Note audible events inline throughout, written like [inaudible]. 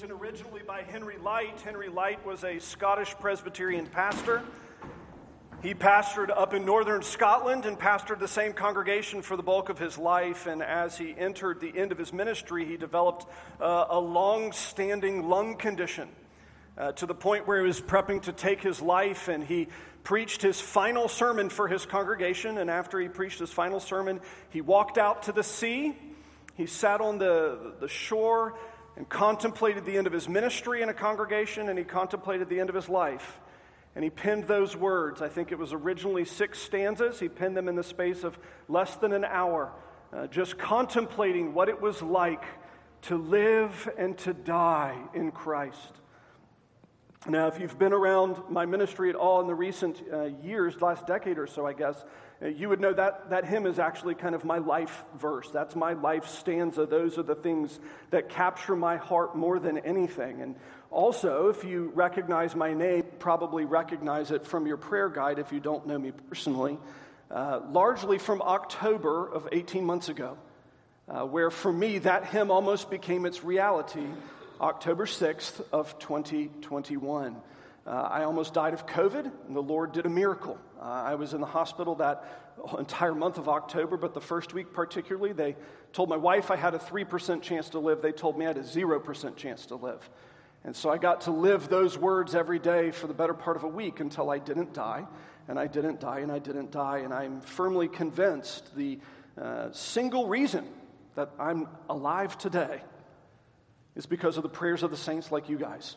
written originally by Henry Lyte. Henry Lyte was a Scottish Presbyterian pastor. He pastored up in northern Scotland and pastored the same congregation for the bulk of his life. And as he entered the end of his ministry, he developed uh, a long standing lung condition uh, to the point where he was prepping to take his life. And he preached his final sermon for his congregation. And after he preached his final sermon, he walked out to the sea. He sat on the, the shore and contemplated the end of his ministry in a congregation, and he contemplated the end of his life. And he penned those words. I think it was originally six stanzas. He penned them in the space of less than an hour, uh, just contemplating what it was like to live and to die in Christ. Now, if you've been around my ministry at all in the recent uh, years, last decade or so, I guess, you would know that that hymn is actually kind of my life verse. That's my life stanza. Those are the things that capture my heart more than anything. And also, if you recognize my name, probably recognize it from your prayer guide if you don't know me personally, uh, largely from October of 18 months ago, uh, where for me that hymn almost became its reality, October 6th of 2021. Uh, I almost died of COVID, and the Lord did a miracle. Uh, I was in the hospital that [laughs] entire month of October, but the first week particularly, they told my wife I had a 3% chance to live. They told me I had a 0% chance to live. And so I got to live those words every day for the better part of a week until I didn't die, and I didn't die, and I didn't die. And I'm firmly convinced the uh, single reason that I'm alive today is because of the prayers of the saints like you guys.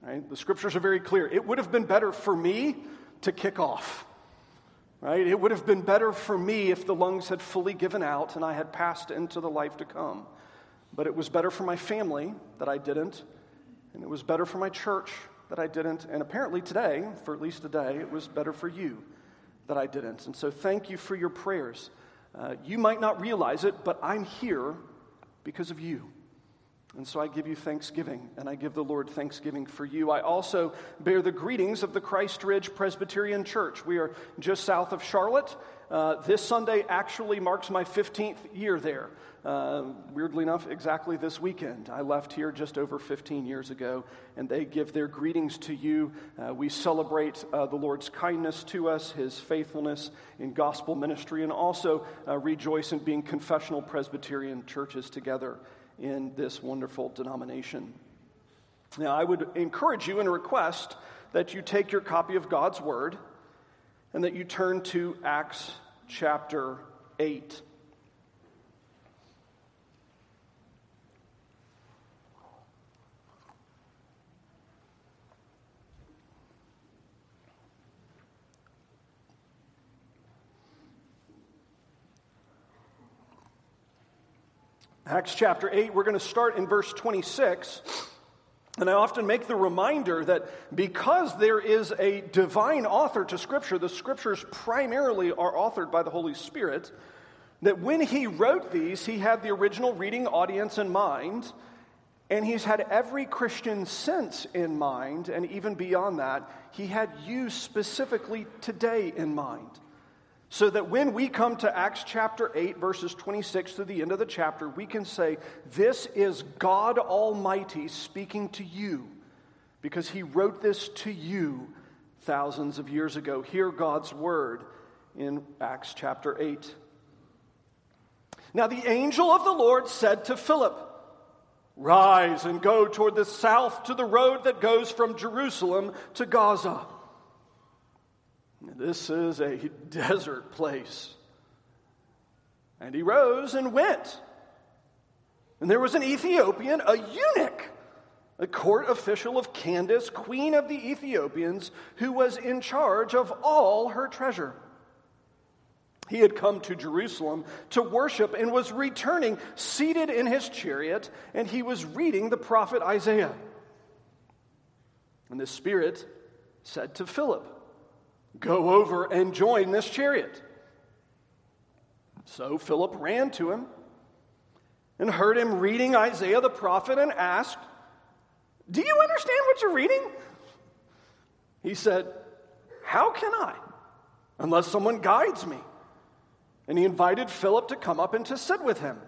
Right? The scriptures are very clear. It would have been better for me to kick off. Right? It would have been better for me if the lungs had fully given out and I had passed into the life to come. But it was better for my family that I didn't. And it was better for my church that I didn't. And apparently today, for at least a day, it was better for you that I didn't. And so thank you for your prayers. Uh, you might not realize it, but I'm here because of you. And so I give you thanksgiving, and I give the Lord thanksgiving for you. I also bear the greetings of the Christ Ridge Presbyterian Church. We are just south of Charlotte. Uh, this Sunday actually marks my 15th year there. Uh, weirdly enough, exactly this weekend. I left here just over 15 years ago, and they give their greetings to you. Uh, we celebrate uh, the Lord's kindness to us, his faithfulness in gospel ministry, and also uh, rejoice in being confessional Presbyterian churches together in this wonderful denomination. Now, I would encourage you and request that you take your copy of God's Word and that you turn to Acts chapter 8. Acts chapter 8, we're going to start in verse 26. And I often make the reminder that because there is a divine author to Scripture, the Scriptures primarily are authored by the Holy Spirit, that when he wrote these, he had the original reading audience in mind, and he's had every Christian since in mind, and even beyond that, he had you specifically today in mind. So that when we come to Acts chapter 8, verses 26 to the end of the chapter, we can say, This is God Almighty speaking to you, because He wrote this to you thousands of years ago. Hear God's word in Acts chapter 8. Now, the angel of the Lord said to Philip, Rise and go toward the south to the road that goes from Jerusalem to Gaza. This is a desert place. And he rose and went. And there was an Ethiopian, a eunuch, a court official of Candace, queen of the Ethiopians, who was in charge of all her treasure. He had come to Jerusalem to worship and was returning, seated in his chariot, and he was reading the prophet Isaiah. And the Spirit said to Philip, Go over and join this chariot. So Philip ran to him and heard him reading Isaiah the prophet and asked, Do you understand what you're reading? He said, How can I, unless someone guides me? And he invited Philip to come up and to sit with him.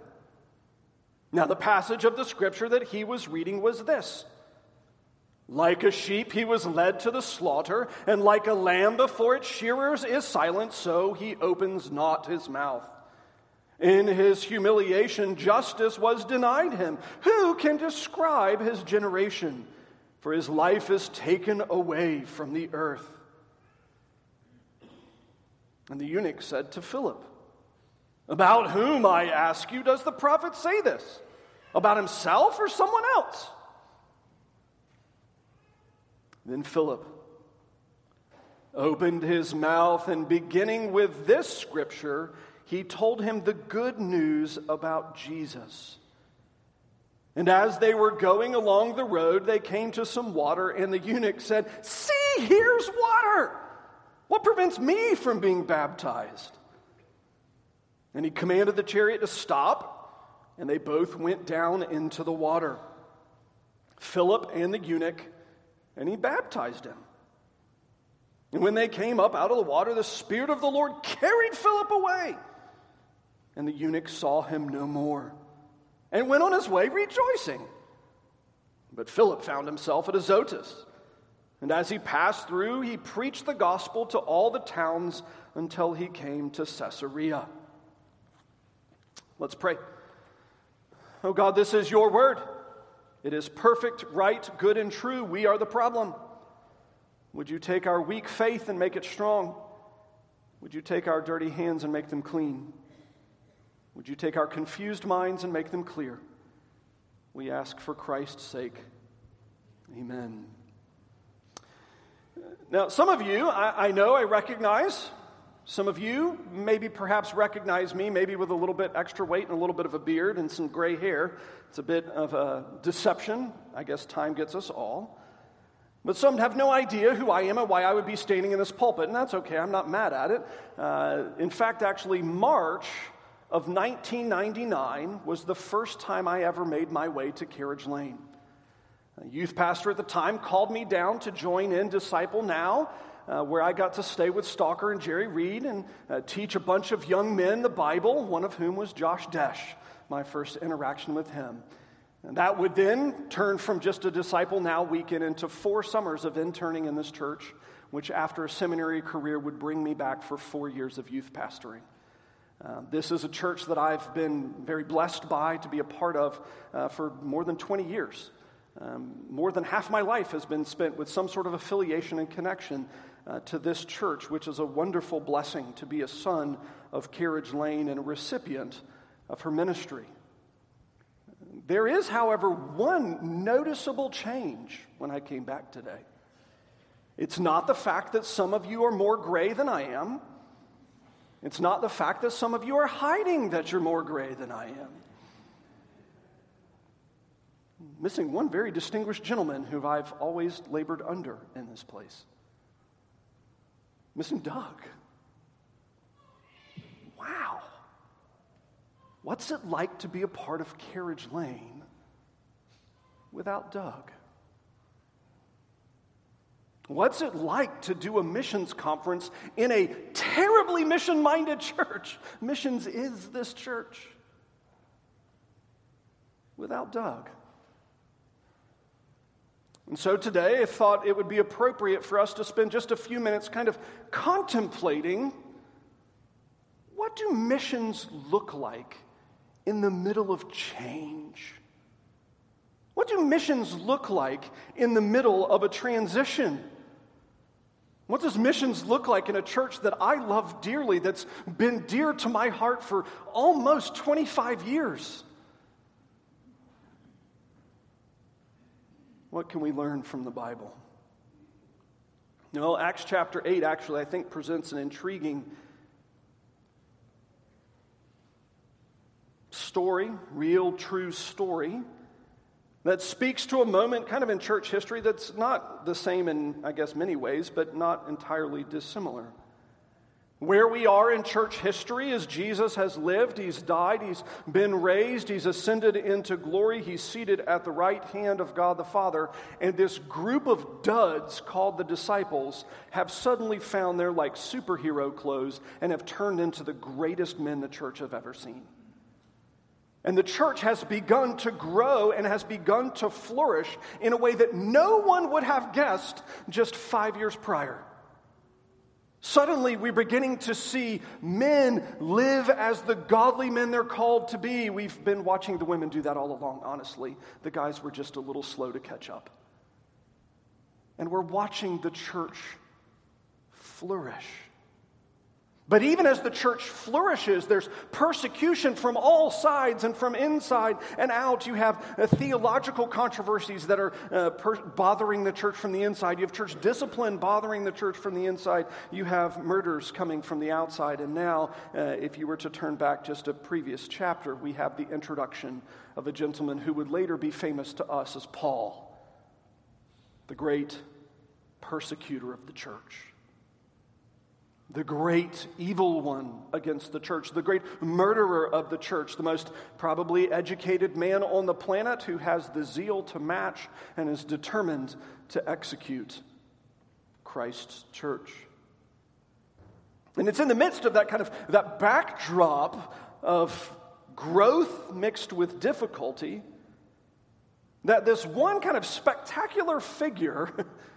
Now, the passage of the scripture that he was reading was this Like a sheep, he was led to the slaughter, and like a lamb before its shearers is silent, so he opens not his mouth. In his humiliation, justice was denied him. Who can describe his generation? For his life is taken away from the earth. And the eunuch said to Philip, About whom, I ask you, does the prophet say this? About himself or someone else? Then Philip opened his mouth, and beginning with this scripture, he told him the good news about Jesus. And as they were going along the road, they came to some water, and the eunuch said, See, here's water. What prevents me from being baptized? And he commanded the chariot to stop, and they both went down into the water. Philip and the eunuch, and he baptized him. And when they came up out of the water, the Spirit of the Lord carried Philip away. And the eunuch saw him no more and went on his way rejoicing. But Philip found himself at Azotus. And as he passed through, he preached the gospel to all the towns until he came to Caesarea. Let's pray. Oh God, this is your word. It is perfect, right, good, and true. We are the problem. Would you take our weak faith and make it strong? Would you take our dirty hands and make them clean? Would you take our confused minds and make them clear? We ask for Christ's sake. Amen. Now, some of you, I, I, know, I recognize. Some of you maybe perhaps recognize me, maybe with a little bit extra weight and a little bit of a beard and some gray hair. It's a bit of a deception. I guess time gets us all. But some have no idea who I am and why I would be standing in this pulpit, and that's okay. I'm not mad at it. Uh, in fact, actually, March of 1999 was the first time I ever made my way to Carriage Lane. A youth pastor at the time called me down to join in Disciple Now, uh, where I got to stay with Stalker and Jerry Reed and uh, teach a bunch of young men the Bible, one of whom was Josh Desh, my first interaction with him. And that would then turn from just a Disciple Now weekend into four summers of interning in this church, which after a seminary career would bring me back for four years of youth pastoring. Uh, this is a church that I've been very blessed by to be a part of uh, for more than 20 years. Um, more than half my life has been spent with some sort of affiliation and connection uh, to this church, which is a wonderful blessing to be a son of Carriage Lane and a recipient of her ministry. There is, however, one noticeable change when I came back today. It's not the fact that some of you are more gray than I am. It's not the fact that some of you are hiding that you're more gray than I am missing one very distinguished gentleman who I've always labored under in this place. Missing Doug. Wow. What's it like to be a part of Carriage Lane without Doug? What's it like to do a missions conference in a terribly mission minded church? Missions is this church without Doug. And so today I thought it would be appropriate for us to spend just a few minutes kind of contemplating what do missions look like in the middle of change? What do missions look like in the middle of a transition? What does missions look like in a church that I love dearly, that's been dear to my heart for almost 25 years? What can we learn from the Bible? Well, Acts chapter 8 actually, I think, presents an intriguing story, real, true story, that speaks to a moment kind of in church history that's not the same in, I guess, many ways, but not entirely dissimilar. Where we are in church history is Jesus has lived, he's died, he's been raised, he's ascended into glory, he's seated at the right hand of God the Father, and this group of duds called the disciples have suddenly found their like superhero clothes and have turned into the greatest men the church have ever seen. And the church has begun to grow and has begun to flourish in a way that no one would have guessed just five years prior. Suddenly, we're beginning to see men live as the godly men they're called to be. We've been watching the women do that all along, honestly. The guys were just a little slow to catch up. And we're watching the church flourish. But even as the church flourishes, there's persecution from all sides and from inside and out. You have uh, theological controversies that are uh, per- bothering the church from the inside. You have church discipline bothering the church from the inside. You have murders coming from the outside. And now, uh, if you were to turn back just a previous chapter, we have the introduction of a gentleman who would later be famous to us as Paul, the great persecutor of the church the great evil one against the church, the great murderer of the church, the most probably educated man on the planet who has the zeal to match and is determined to execute Christ's church. And it's in the midst of that kind of that backdrop of growth mixed with difficulty that this one kind of spectacular figure [laughs]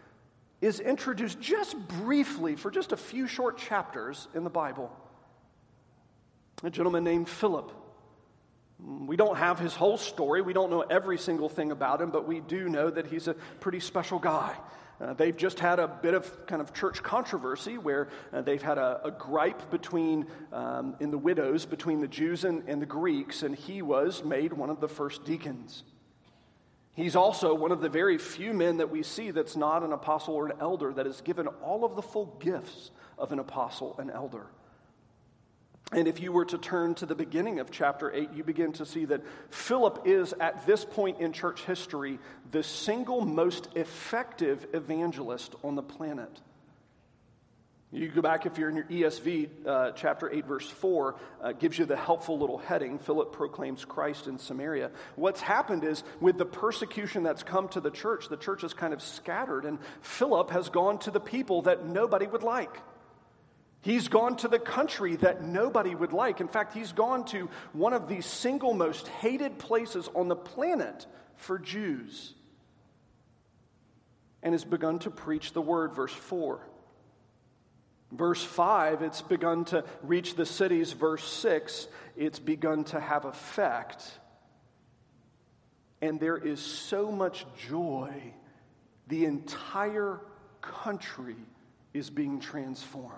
is introduced just briefly for just a few short chapters in the Bible. A gentleman named Philip. We don't have his whole story. We don't know every single thing about him, but we do know that he's a pretty special guy. Uh, they've just had a bit of kind of church controversy where uh, they've had a, a gripe between, um, in the widows, between the Jews and, and the Greeks, and he was made one of the first deacons. He's also one of the very few men that we see that's not an apostle or an elder that is given all of the full gifts of an apostle and elder. And if you were to turn to the beginning of chapter 8, you begin to see that Philip is, at this point in church history, the single most effective evangelist on the planet. You go back if you're in your ESV, uh, chapter 8, verse 4, uh, gives you the helpful little heading Philip proclaims Christ in Samaria. What's happened is, with the persecution that's come to the church, the church is kind of scattered, and Philip has gone to the people that nobody would like. He's gone to the country that nobody would like. In fact, he's gone to one of the single most hated places on the planet for Jews and has begun to preach the word, verse 4. Verse 5, it's begun to reach the cities. Verse 6, it's begun to have effect. And there is so much joy. The entire country is being transformed.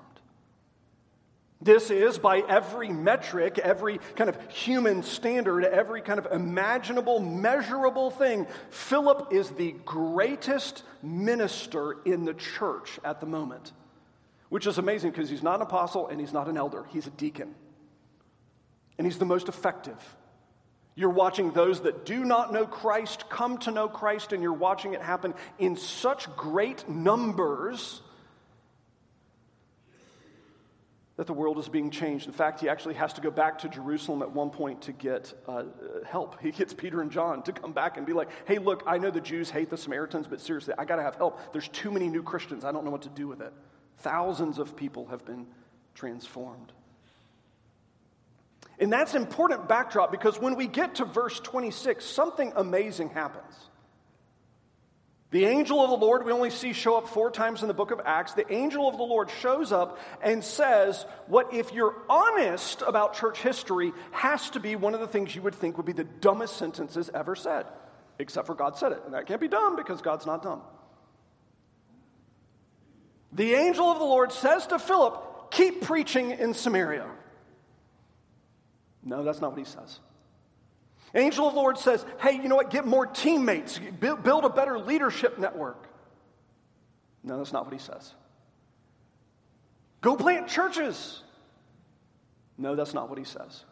This is, by every metric, every kind of human standard, every kind of imaginable, measurable thing, Philip is the greatest minister in the church at the moment which is amazing because he's not an apostle and he's not an elder, he's a deacon. And he's the most effective. You're watching those that do not know Christ come to know Christ, and you're watching it happen in such great numbers that the world is being changed. In fact, he actually has to go back to Jerusalem at one point to get uh, help. He gets Peter and John to come back and be like, hey, look, I know the Jews hate the Samaritans, but seriously, I got to have help. There's too many new Christians. I don't know what to do with it. Thousands of people have been transformed. And that's important backdrop because when we get to verse 26, something amazing happens. The angel of the Lord, we only see show up four times in the book of Acts. The angel of the Lord shows up and says, What, if you're honest about church history, has to be one of the things you would think would be the dumbest sentences ever said, except for God said it. And that can't be dumb because God's not dumb. The angel of the Lord says to Philip, Keep preaching in Samaria. No, that's not what he says. Angel of the Lord says, Hey, you know what? Get more teammates, build a better leadership network. No, that's not what he says. Go plant churches. No, that's not what he says.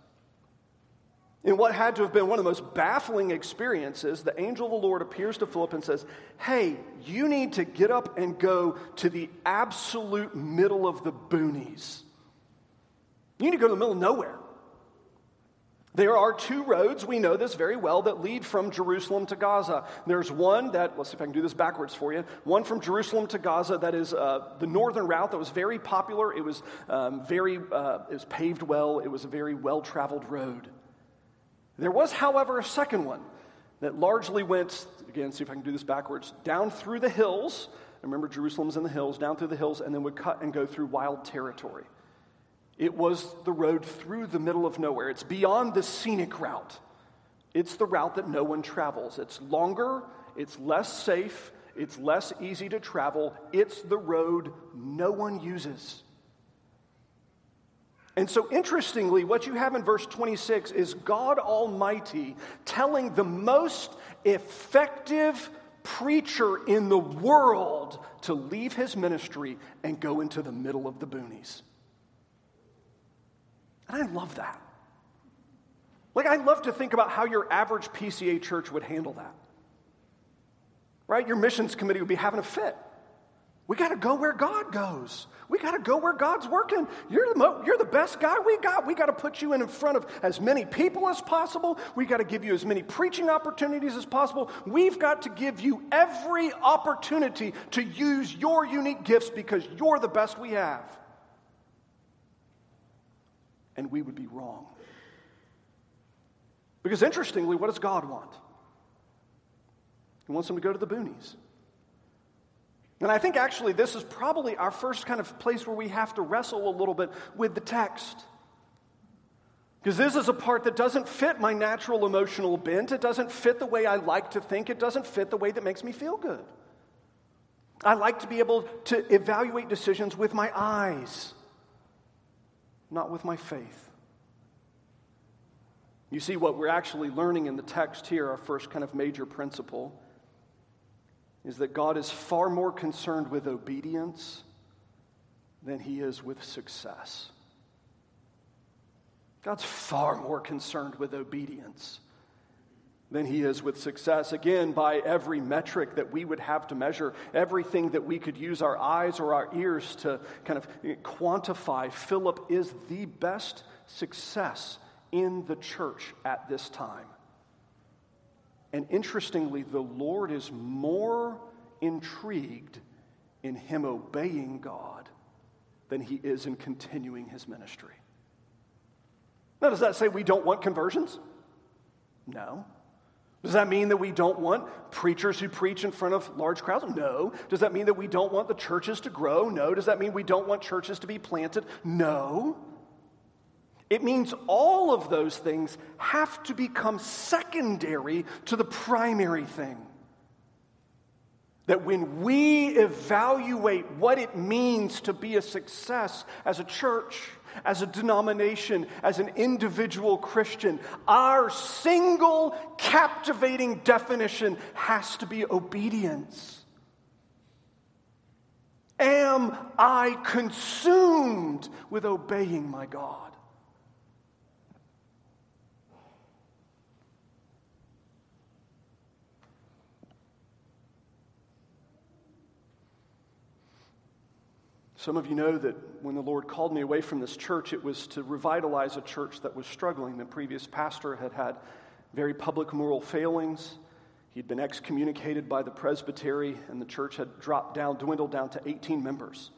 In what had to have been one of the most baffling experiences, the angel of the Lord appears to Philip and says, Hey, you need to get up and go to the absolute middle of the boonies. You need to go to the middle of nowhere. There are two roads, we know this very well, that lead from Jerusalem to Gaza. There's one that, let's see if I can do this backwards for you. One from Jerusalem to Gaza that is uh, the northern route that was very popular. It was um, very, uh, it was paved well. It was a very well traveled road. There was, however, a second one that largely went, again, see if I can do this backwards, down through the hills. Remember, Jerusalem's in the hills, down through the hills, and then would cut and go through wild territory. It was the road through the middle of nowhere. It's beyond the scenic route. It's the route that no one travels. It's longer, it's less safe, it's less easy to travel. It's the road no one uses. And so, interestingly, what you have in verse 26 is God Almighty telling the most effective preacher in the world to leave his ministry and go into the middle of the boonies. And I love that. Like, I love to think about how your average PCA church would handle that. Right? Your missions committee would be having a fit. We got to go where God goes. We got to go where God's working. You're the, mo- you're the best guy we got. We got to put you in, in front of as many people as possible. We got to give you as many preaching opportunities as possible. We've got to give you every opportunity to use your unique gifts because you're the best we have. And we would be wrong. Because interestingly, what does God want? He wants them to go to the boonies. And I think actually this is probably our first kind of place where we have to wrestle a little bit with the text. Because this is a part that doesn't fit my natural emotional bent. It doesn't fit the way I like to think. It doesn't fit the way that makes me feel good. I like to be able to evaluate decisions with my eyes, not with my faith. You see, what we're actually learning in the text here, our first kind of major principle, is that God is far more concerned with obedience than he is with success. God's far more concerned with obedience than he is with success. Again, by every metric that we would have to measure, everything that we could use our eyes or our ears to kind of quantify, Philip is the best success in the church at this time. And interestingly, the Lord is more intrigued in him obeying God than he is in continuing his ministry. Now, does that say we don't want conversions? No. Does that mean that we don't want preachers who preach in front of large crowds? No. Does that mean that we don't want the churches to grow? No. Does that mean we don't want churches to be planted? No. It means all of those things have to become secondary to the primary thing. That when we evaluate what it means to be a success as a church, as a denomination, as an individual Christian, our single captivating definition has to be obedience. Am I consumed with obeying my God? Some of you know that when the Lord called me away from this church, it was to revitalize a church that was struggling. The previous pastor had had very public moral failings. He'd been excommunicated by the presbytery, and the church had dropped down, dwindled down to 18 members.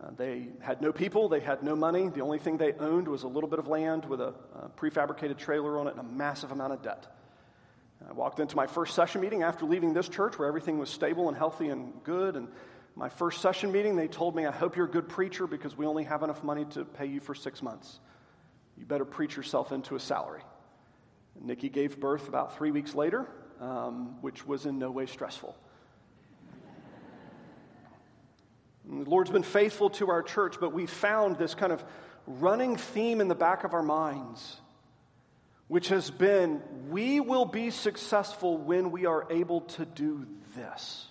Uh, they had no people, they had no money. The only thing they owned was a little bit of land with a, a prefabricated trailer on it and a massive amount of debt. I walked into my first session meeting after leaving this church where everything was stable and healthy and good, and my first session meeting, they told me, I hope you're a good preacher because we only have enough money to pay you for six months. You better preach yourself into a salary. Nikki gave birth about three weeks later, um, which was in no way stressful. The Lord's been faithful to our church, but we found this kind of running theme in the back of our minds, which has been we will be successful when we are able to do this.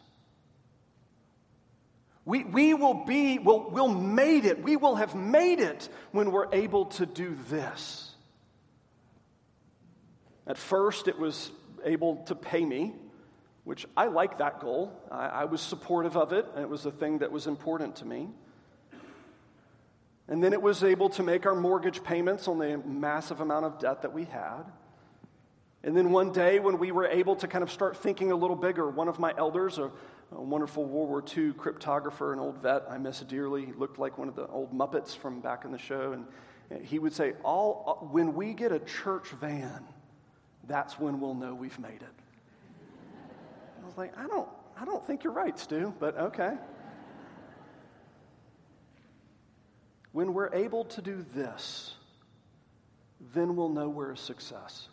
We, we will be, we'll, we'll made it. We will have made it when we're able to do this. At first, it was able to pay me, which I like that goal. I, I was supportive of it, and it was a thing that was important to me. And then it was able to make our mortgage payments on the massive amount of debt that we had. And then one day, when we were able to kind of start thinking a little bigger, one of my elders, a, a wonderful World War II cryptographer, an old vet I miss dearly. He looked like one of the old Muppets from back in the show. And he would say, All, When we get a church van, that's when we'll know we've made it. I was like, I don't, I don't think you're right, Stu, but okay. When we're able to do this, then we'll know we're a success.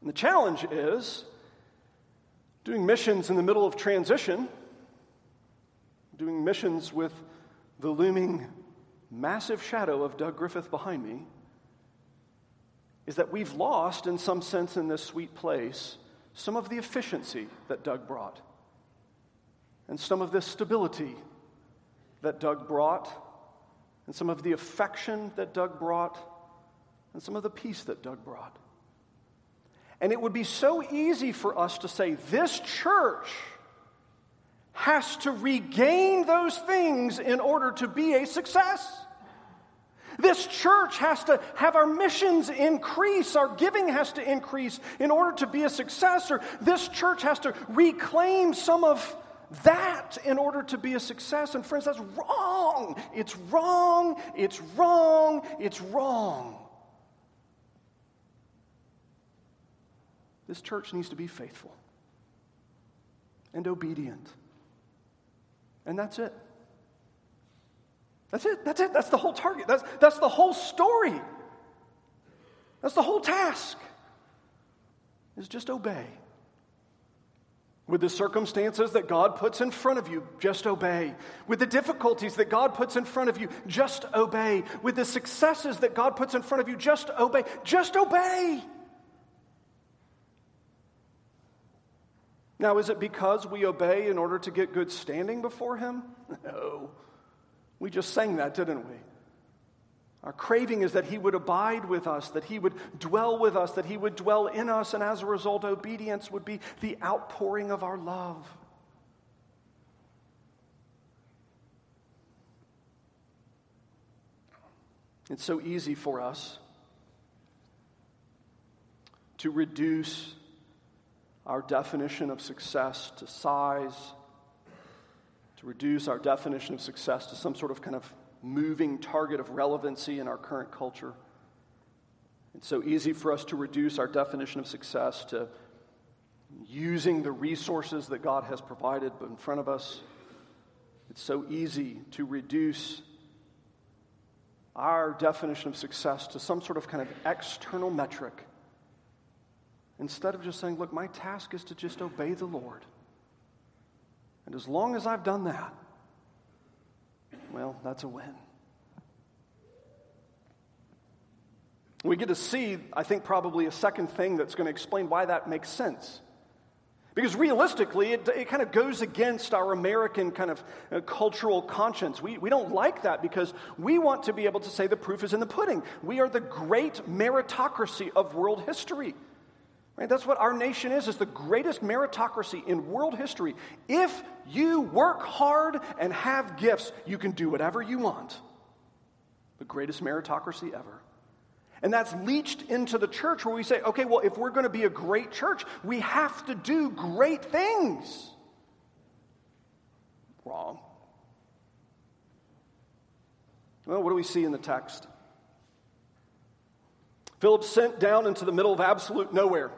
And the challenge is doing missions in the middle of transition, doing missions with the looming massive shadow of Doug Griffith behind me, is that we've lost, in some sense, in this sweet place, some of the efficiency that Doug brought, and some of the stability that Doug brought, and some of the affection that Doug brought, and some of the peace that Doug brought. And it would be so easy for us to say, this church has to regain those things in order to be a success. This church has to have our missions increase, our giving has to increase in order to be a success, or this church has to reclaim some of that in order to be a success. And friends, that's wrong. It's wrong. It's wrong. It's wrong. This church needs to be faithful and obedient. And that's it. That's it. That's it. That's the whole target. That's, that's the whole story. That's the whole task. Is just obey. With the circumstances that God puts in front of you, just obey. With the difficulties that God puts in front of you, just obey. With the successes that God puts in front of you, just obey. Just obey. Now, is it because we obey in order to get good standing before Him? No. We just sang that, didn't we? Our craving is that He would abide with us, that He would dwell with us, that He would dwell in us, and as a result, obedience would be the outpouring of our love. It's so easy for us to reduce our definition of success to size, to reduce our definition of success to some sort of kind of moving target of relevancy in our current culture. It's so easy for us to reduce our definition of success to using the resources that God has provided in front of us. It's so easy to reduce our definition of success to some sort of kind of external metric Instead of just saying, look, my task is to just obey the Lord. And as long as I've done that, well, that's a win. We get to see, I think, probably a second thing that's going to explain why that makes sense. Because realistically, it, it kind of goes against our American kind of uh, cultural conscience. We, we don't like that because we want to be able to say the proof is in the pudding. We are the great meritocracy of world history. Right? That's what our nation is, is the greatest meritocracy in world history. If you work hard and have gifts, you can do whatever you want. The greatest meritocracy ever. And that's leached into the church where we say, okay, well, if we're going to be a great church, we have to do great things. Wrong. Well, what do we see in the text? Philip sent down into the middle of absolute nowhere.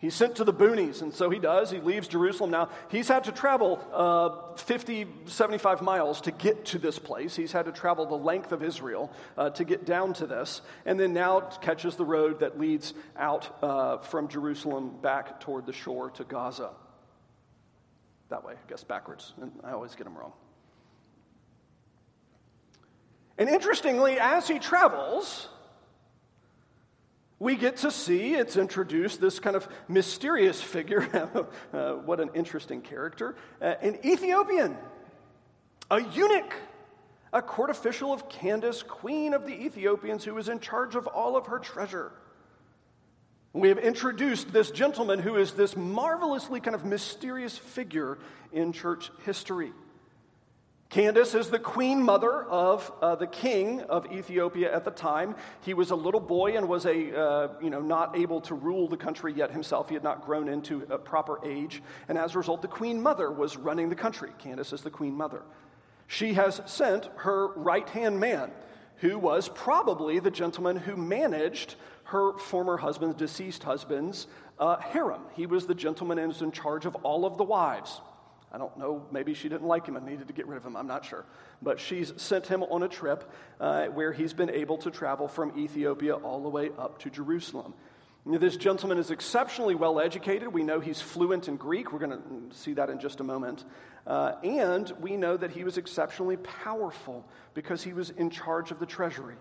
He's sent to the boonies, and so he does. He leaves Jerusalem. Now, he's had to travel uh, 50, 75 miles to get to this place. He's had to travel the length of Israel uh, to get down to this, and then now catches the road that leads out uh, from Jerusalem back toward the shore to Gaza. That way, I guess backwards. And I always get them wrong. And interestingly, as he travels, we get to see, it's introduced, this kind of mysterious figure. [laughs] uh, what an interesting character. Uh, an Ethiopian, a eunuch, a court official of Candace, queen of the Ethiopians, who is in charge of all of her treasure. We have introduced this gentleman who is this marvelously kind of mysterious figure in church history. Candace is the queen mother of uh, the king of Ethiopia at the time. He was a little boy and was a, uh, you know, not able to rule the country yet himself. He had not grown into a proper age. And as a result, the queen mother was running the country. Candace is the queen mother. She has sent her right hand man, who was probably the gentleman who managed her former husband's, deceased husband's, uh, harem. He was the gentleman who was in charge of all of the wives. I don't know, maybe she didn't like him and needed to get rid of him, I'm not sure. But she's sent him on a trip uh, where he's been able to travel from Ethiopia all the way up to Jerusalem. This gentleman is exceptionally well educated. We know he's fluent in Greek. We're going to see that in just a moment. Uh, and we know that he was exceptionally powerful because he was in charge of the treasury.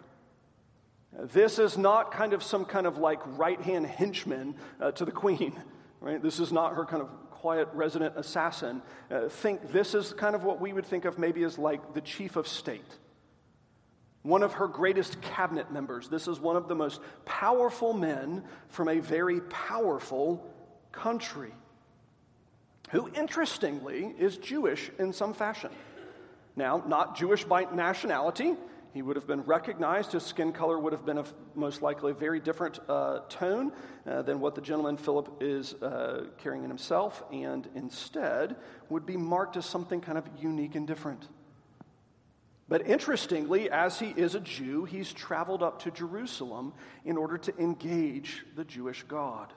This is not kind of some kind of like right hand henchman uh, to the [laughs] queen, right? This is not her kind of quiet resident assassin. Uh, think this is kind of what we would think of maybe as like the chief of state one of her greatest cabinet members. This is one of the most powerful men from a very powerful country, who, interestingly, is Jewish in some fashion. Now, not Jewish by nationality. He would have been recognized. His skin color would have been of most likely a very different uh, tone uh, than what the gentleman Philip is uh, carrying in himself, and instead would be marked as something kind of unique and different. But interestingly, as he is a Jew, he's traveled up to Jerusalem in order to engage the Jewish God.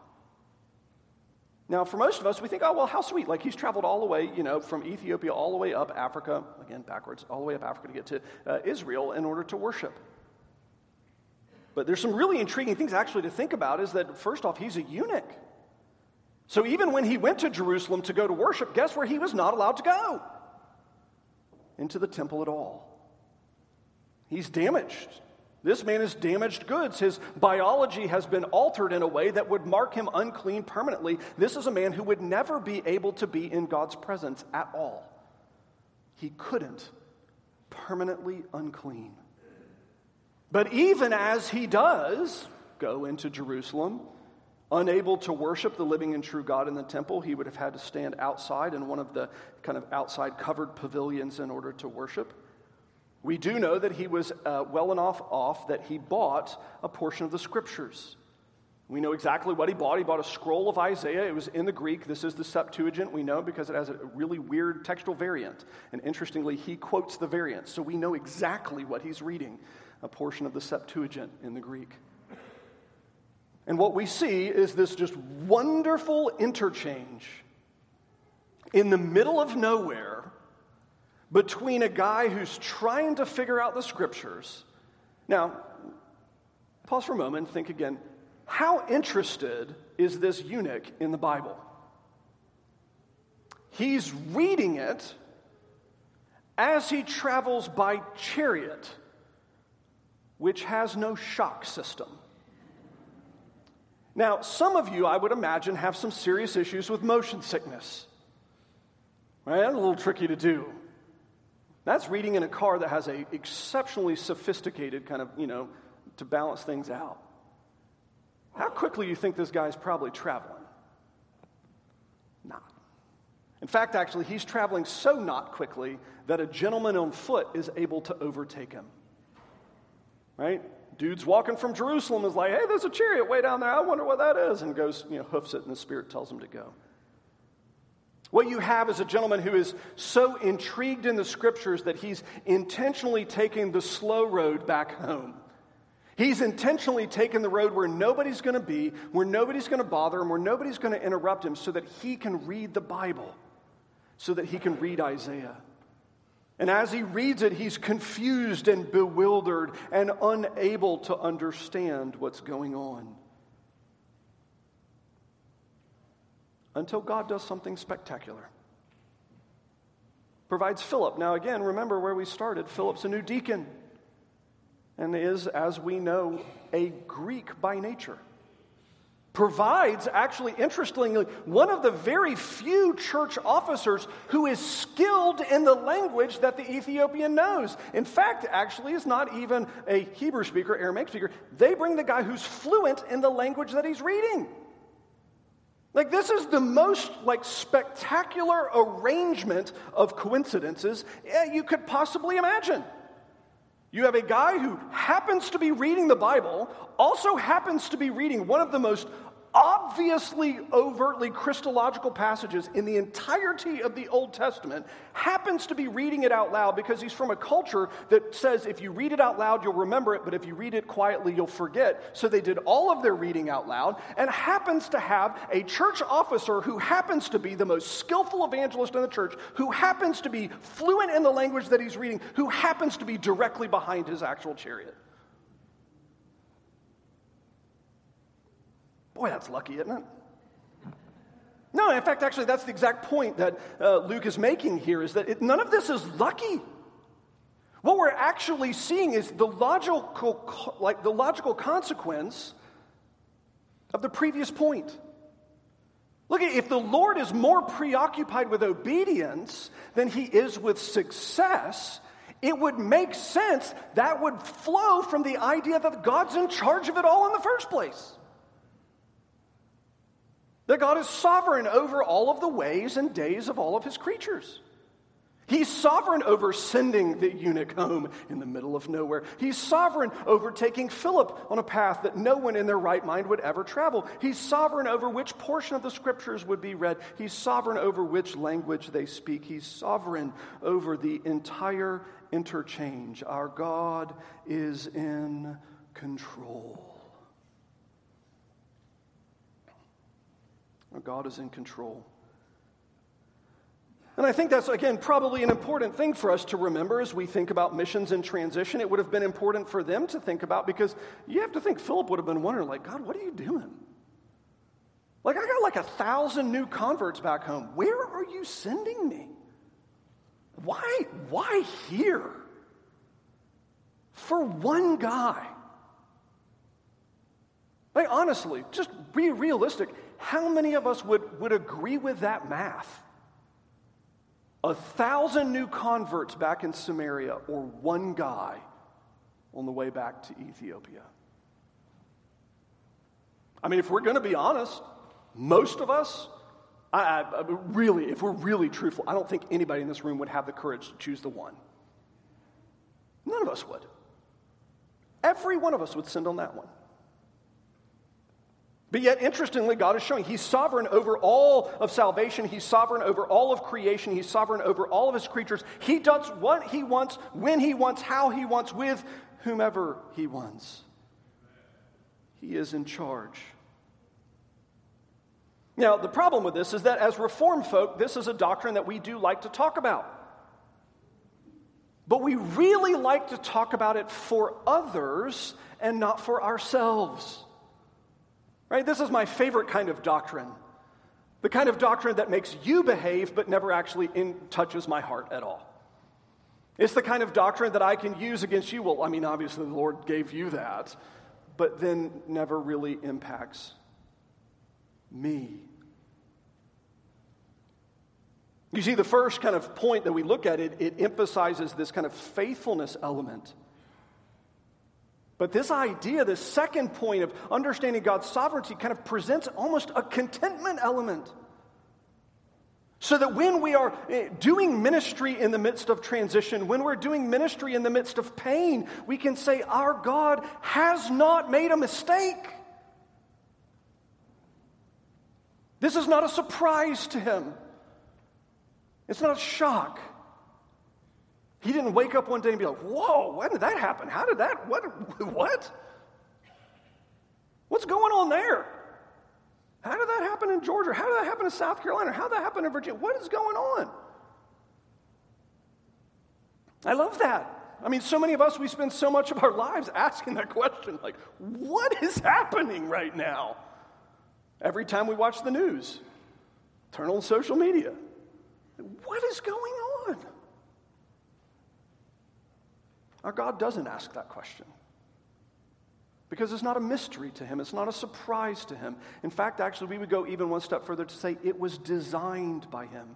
Now, for most of us, we think, oh, well, how sweet. Like he's traveled all the way, you know, from Ethiopia all the way up Africa, again, backwards, all the way up Africa to get to uh, Israel in order to worship. But there's some really intriguing things actually to think about is that, first off, he's a eunuch. So even when he went to Jerusalem to go to worship, guess where he was not allowed to go? Into the temple at all. He's damaged. This man is damaged goods. His biology has been altered in a way that would mark him unclean permanently. This is a man who would never be able to be in God's presence at all. He couldn't permanently unclean. But even as he does go into Jerusalem, unable to worship the living and true God in the temple, he would have had to stand outside in one of the kind of outside covered pavilions in order to worship. We do know that he was uh, well enough off that he bought a portion of the scriptures. We know exactly what he bought. He bought a scroll of Isaiah. It was in the Greek. This is the Septuagint. We know because it has a really weird textual variant. And interestingly, he quotes the variant. So we know exactly what he's reading a portion of the Septuagint in the Greek. And what we see is this just wonderful interchange in the middle of nowhere between a guy who's trying to figure out the scriptures. Now, pause for a moment and think again how interested is this eunuch in the Bible? He's reading it as he travels by chariot, which has no shock system. Now, some of you, I would imagine, have some serious issues with motion sickness. Right? That's a little tricky to do. That's reading in a car that has a exceptionally sophisticated kind of, you know, to balance things out. How quickly you think this guy's probably traveling? Not. In fact, actually, he's traveling so not quickly that a gentleman on foot is able to overtake him. Right? Dude's walking from Jerusalem is like, hey, there's a chariot way down there. I wonder what that is. And goes, you know, hoofs it, and the Spirit tells him to go. What you have is a gentleman who is so intrigued in the scriptures that he's intentionally taking the slow road back home. He's intentionally taken the road where nobody's going to be, where nobody's going to bother him, where nobody's going to interrupt him, so that he can read the Bible, so that he can read Isaiah. And as he reads it, he's confused and bewildered and unable to understand what's going on. Until God does something spectacular. Provides Philip. Now, again, remember where we started. Philip's a new deacon and is, as we know, a Greek by nature. Provides, actually, interestingly, one of the very few church officers who is skilled in the language that the Ethiopian knows. In fact, actually, is not even a Hebrew speaker, Aramaic speaker. They bring the guy who's fluent in the language that he's reading. Like this is the most like spectacular arrangement of coincidences you could possibly imagine. You have a guy who happens to be reading the Bible, also happens to be reading one of the most obviously, overtly Christological passages in the entirety of the Old Testament, happens to be reading it out loud because he's from a culture that says if you read it out loud, you'll remember it, but if you read it quietly, you'll forget. So they did all of their reading out loud and happens to have a church officer who happens to be the most skillful evangelist in the church, who happens to be fluent in the language that he's reading, who happens to be directly behind his actual chariot. Boy, that's lucky, isn't it? No, in fact, actually, that's the exact point that uh, Luke is making here is that it, none of this is lucky. What we're actually seeing is the logical, like the logical consequence of the previous point. Look, at if the Lord is more preoccupied with obedience than he is with success, it would make sense that would flow from the idea that God's in charge of it all in the first place. That God is sovereign over all of the ways and days of all of his creatures. He's sovereign over sending the eunuch home in the middle of nowhere. He's sovereign over taking Philip on a path that no one in their right mind would ever travel. He's sovereign over which portion of the scriptures would be read. He's sovereign over which language they speak. He's sovereign over the entire interchange. Our God is in control. God is in control. And I think that's, again, probably an important thing for us to remember as we think about missions in transition. It would have been important for them to think about because you have to think Philip would have been wondering, like, God, what are you doing? Like, I got like a thousand new converts back home. Where are you sending me? Why, why here? For one guy. Like, honestly, just be realistic. How many of us would, would agree with that math? A thousand new converts back in Samaria, or one guy on the way back to Ethiopia? I mean, if we're going to be honest, most of us, I, I, really, if we're really truthful, I don't think anybody in this room would have the courage to choose the one. None of us would. Every one of us would send on that one. But yet, interestingly, God is showing He's sovereign over all of salvation. He's sovereign over all of creation. He's sovereign over all of His creatures. He does what He wants, when He wants, how He wants, with whomever He wants. He is in charge. Now, the problem with this is that as Reformed folk, this is a doctrine that we do like to talk about. But we really like to talk about it for others and not for ourselves. Right? This is my favorite kind of doctrine. The kind of doctrine that makes you behave but never actually in, touches my heart at all. It's the kind of doctrine that I can use against you. Well, I mean, obviously, the Lord gave you that, but then never really impacts me. You see, the first kind of point that we look at it, it emphasizes this kind of faithfulness element. But this idea, this second point of understanding God's sovereignty, kind of presents almost a contentment element. So that when we are eh, doing ministry in the midst of transition, when we're doing ministry in the midst of pain, we can say, Our God has not made a mistake. This is not a surprise to him, it's not a shock. He didn't wake up one day and be like, whoa, when did that happen? How did that, what, [laughs] what? What's going on there? How did that happen in Georgia? How did that happen in South Carolina? How did that happen in Virginia? What is going on? I love that. I mean, so many of us, we spend so much of our lives asking that question like, what is happening right now? Every time we watch the news, turn on social media. What is going on? Our God doesn't ask that question because it's not a mystery to him, it's not a surprise to him. In fact, actually, we would go even one step further to say it was designed by him.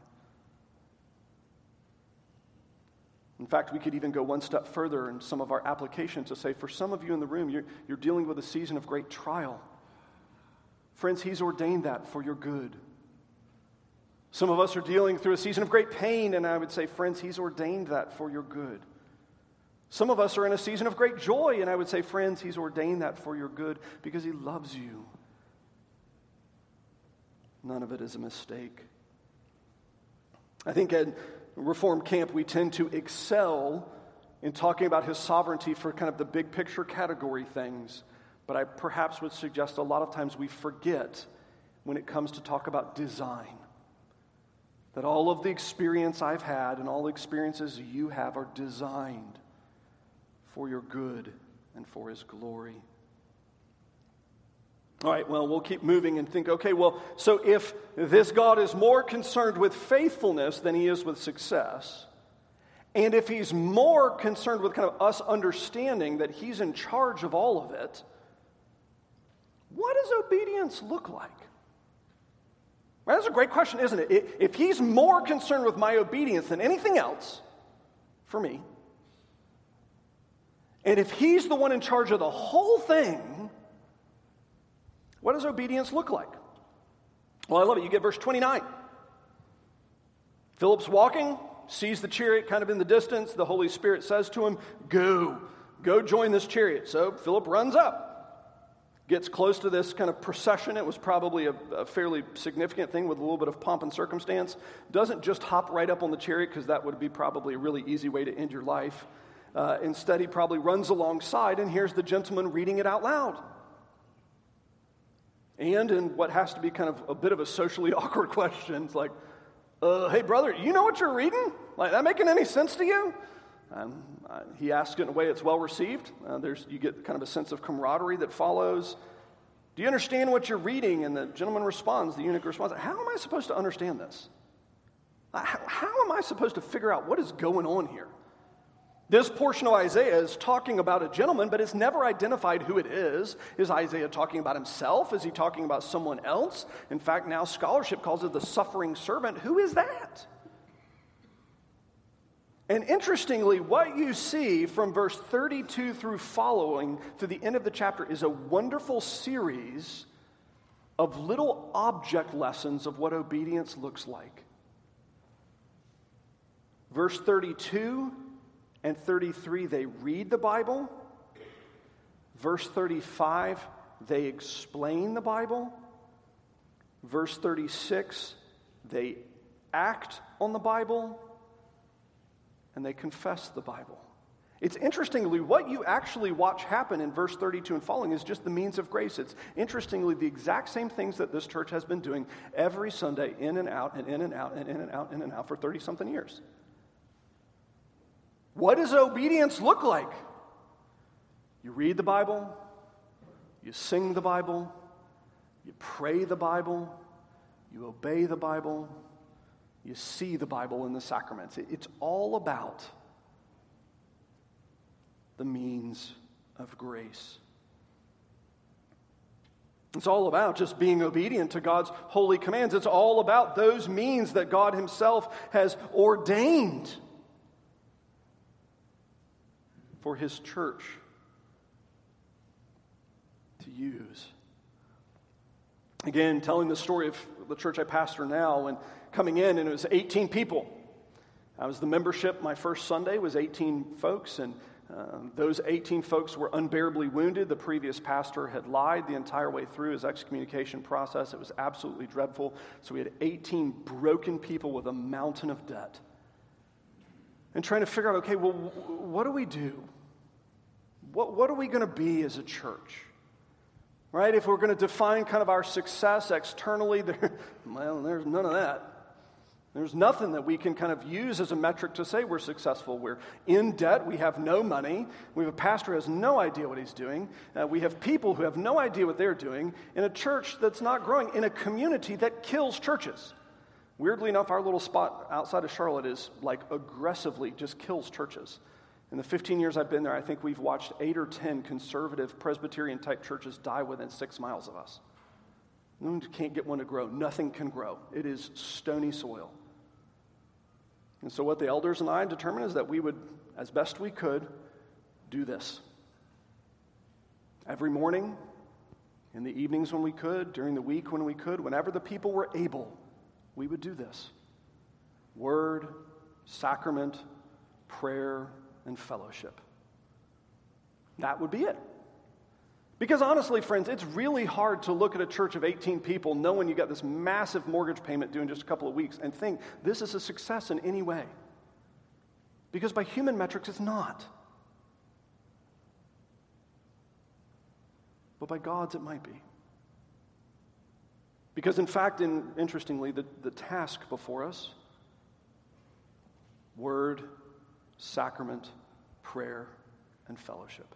In fact, we could even go one step further in some of our applications to say, for some of you in the room, you're, you're dealing with a season of great trial. Friends, He's ordained that for your good. Some of us are dealing through a season of great pain, and I would say, friends, He's ordained that for your good. Some of us are in a season of great joy, and I would say, friends, He's ordained that for your good because He loves you. None of it is a mistake. I think at Reformed camp, we tend to excel in talking about his sovereignty for kind of the big picture category things. But I perhaps would suggest a lot of times we forget when it comes to talk about design. That all of the experience I've had and all the experiences you have are designed for your good and for his glory. All right, well, we'll keep moving and think okay, well, so if this God is more concerned with faithfulness than he is with success, and if he's more concerned with kind of us understanding that he's in charge of all of it, what does obedience look like? That's a great question, isn't it? If he's more concerned with my obedience than anything else for me, and if he's the one in charge of the whole thing, what does obedience look like? Well, I love it. You get verse 29. Philip's walking, sees the chariot kind of in the distance. The Holy Spirit says to him, Go, go join this chariot. So Philip runs up, gets close to this kind of procession. It was probably a, a fairly significant thing with a little bit of pomp and circumstance. Doesn't just hop right up on the chariot because that would be probably a really easy way to end your life. Uh, instead, he probably runs alongside and hears the gentleman reading it out loud. And in what has to be kind of a bit of a socially [laughs] awkward question, it's like, uh, hey, brother, you know what you're reading? Like, that making any sense to you? Um, uh, he asks it in a way that's well received. Uh, there's, you get kind of a sense of camaraderie that follows. Do you understand what you're reading? And the gentleman responds, the eunuch responds, How am I supposed to understand this? How, how am I supposed to figure out what is going on here? This portion of Isaiah is talking about a gentleman, but it's never identified who it is. Is Isaiah talking about himself? Is he talking about someone else? In fact, now scholarship calls it the suffering servant. Who is that? And interestingly, what you see from verse 32 through following to the end of the chapter is a wonderful series of little object lessons of what obedience looks like. Verse 32 and 33, they read the Bible. Verse 35, they explain the Bible. Verse 36, they act on the Bible. And they confess the Bible. It's interestingly, what you actually watch happen in verse 32 and following is just the means of grace. It's interestingly the exact same things that this church has been doing every Sunday, in and out, and in and out, and in and out, in and out for 30 something years. What does obedience look like? You read the Bible, you sing the Bible, you pray the Bible, you obey the Bible, you see the Bible in the sacraments. It's all about the means of grace. It's all about just being obedient to God's holy commands. It's all about those means that God Himself has ordained for his church to use. Again, telling the story of the church I pastor now and coming in, and it was 18 people. I was the membership, my first Sunday was 18 folks, and uh, those 18 folks were unbearably wounded. The previous pastor had lied the entire way through his excommunication process. It was absolutely dreadful. So we had 18 broken people with a mountain of debt. And trying to figure out okay, well, what do we do? What, what are we going to be as a church? Right? If we're going to define kind of our success externally, [laughs] there, well, there's none of that. There's nothing that we can kind of use as a metric to say we're successful. We're in debt. We have no money. We have a pastor who has no idea what he's doing. Uh, we have people who have no idea what they're doing in a church that's not growing, in a community that kills churches. Weirdly enough, our little spot outside of Charlotte is like aggressively just kills churches. In the 15 years I've been there, I think we've watched eight or 10 conservative Presbyterian type churches die within six miles of us. No can't get one to grow. Nothing can grow. It is stony soil. And so, what the elders and I determined is that we would, as best we could, do this. Every morning, in the evenings when we could, during the week when we could, whenever the people were able, we would do this. Word, sacrament, prayer, and fellowship. That would be it. Because honestly, friends, it's really hard to look at a church of 18 people knowing you got this massive mortgage payment due in just a couple of weeks and think this is a success in any way. Because by human metrics, it's not. But by God's, it might be. Because, in fact, in, interestingly, the, the task before us word, sacrament, prayer, and fellowship.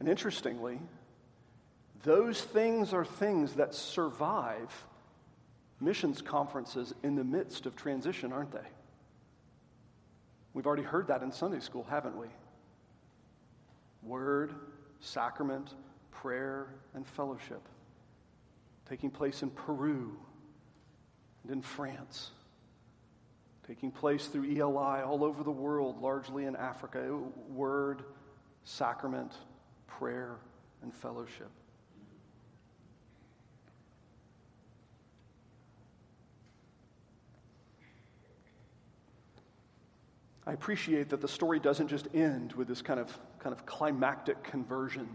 And interestingly, those things are things that survive missions conferences in the midst of transition, aren't they? We've already heard that in Sunday school, haven't we? Word, sacrament, prayer, and fellowship taking place in Peru and in France, taking place through ELI all over the world, largely in Africa. Word, sacrament, prayer, and fellowship. I appreciate that the story doesn't just end with this kind of, kind of climactic conversion.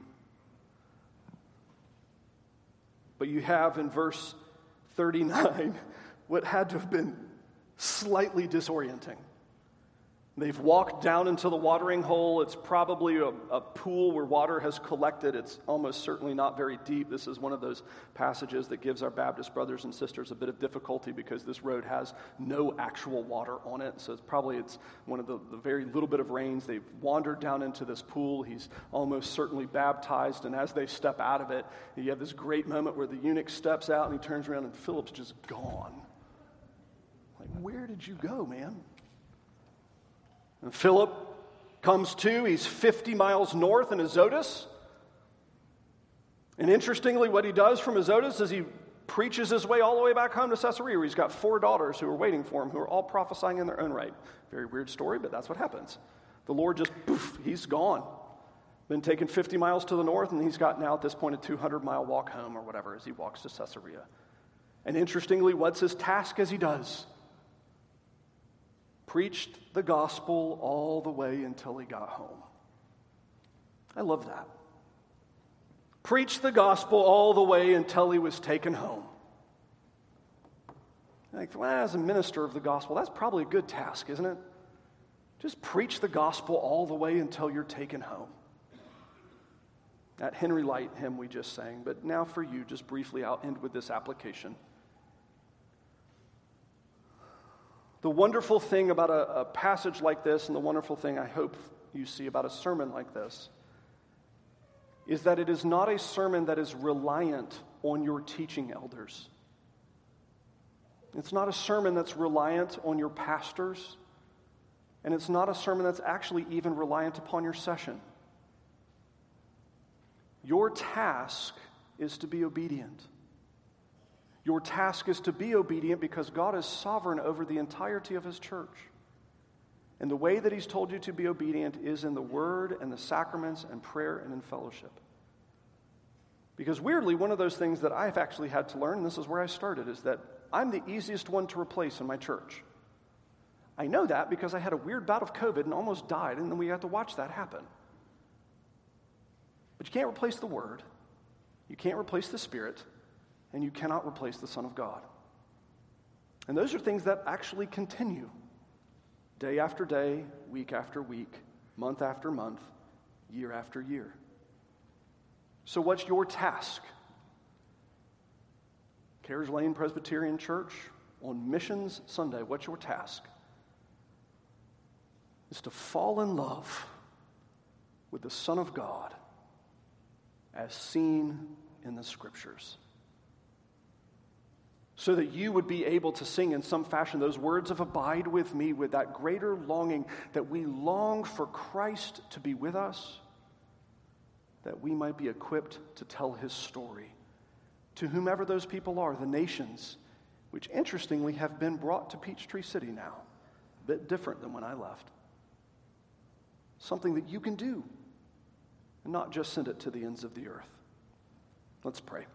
But you have in verse 39 [laughs] what had to have been slightly disorienting. They've walked down into the watering hole. It's probably a, a, pool where water has collected. It's almost certainly not very deep. This is one of those passages that gives our Baptist brothers and sisters a bit of difficulty because this road has no actual water on it. So it's probably it's one of the, the very little bit of rains. They've wandered down into this pool. He's almost certainly baptized. And as they step out of it, you have this great moment where the eunuch steps out and he turns around and Philip's just gone. Where did you go, man? And Philip comes to, he's 50 miles north in Azotus. And interestingly, what he does from Azotus is he preaches his way all the way back home to Caesarea, where he's got four daughters who are waiting for him, who are all prophesying in their own right. Very weird story, but that's what happens. The Lord just, poof, he's gone. Been taken 50 miles to the north, and he's got now at this point a 200 mile walk home or whatever as he walks to Caesarea. And interestingly, what's his task as he does? Preached the gospel all the way until he got home. I love that. Preached the gospel all the way until he was taken home. Like, well, as a minister of the gospel, that's probably a good task, isn't it? Just preach the gospel all the way until you're taken home. That Henry Lyte hymn we just sang, but now for you, just briefly, I'll end with this application. The wonderful thing about a, a, passage like this, and the wonderful thing I hope you see about a sermon like this, is that it is not a sermon that is reliant on your teaching elders. It's not a sermon that's reliant on your pastors, and it's not a sermon that's actually even reliant upon your session. Your task is to be obedient. Your task is to be obedient because God is sovereign over the entirety of His church. And the way that He's told you to be obedient is in the Word and the sacraments and prayer and in fellowship. Because weirdly, one of those things that I've actually had to learn, and this is where I started, is that I'm the easiest one to replace in my church. I know that because I had a weird bout of COVID and almost died, and then we had to watch that happen. But you can't replace the Word, you can't replace the Spirit, and you cannot replace the Son of God. And those are things that actually continue day after day, week after week, month after month, year after year. So, what's your task? Carriage Lane Presbyterian Church on Missions Sunday, what's your task? Is to fall in love with the Son of God as seen in the Scriptures so that you would be able to sing in some fashion those words of abide with me with that greater longing that we long for Christ to be with us, that we might be equipped to tell his story to whomever those people are, the nations, which interestingly have been brought to Peachtree City now, a bit different than when I left. Something that you can do and not just send it to the ends of the earth. Let's pray.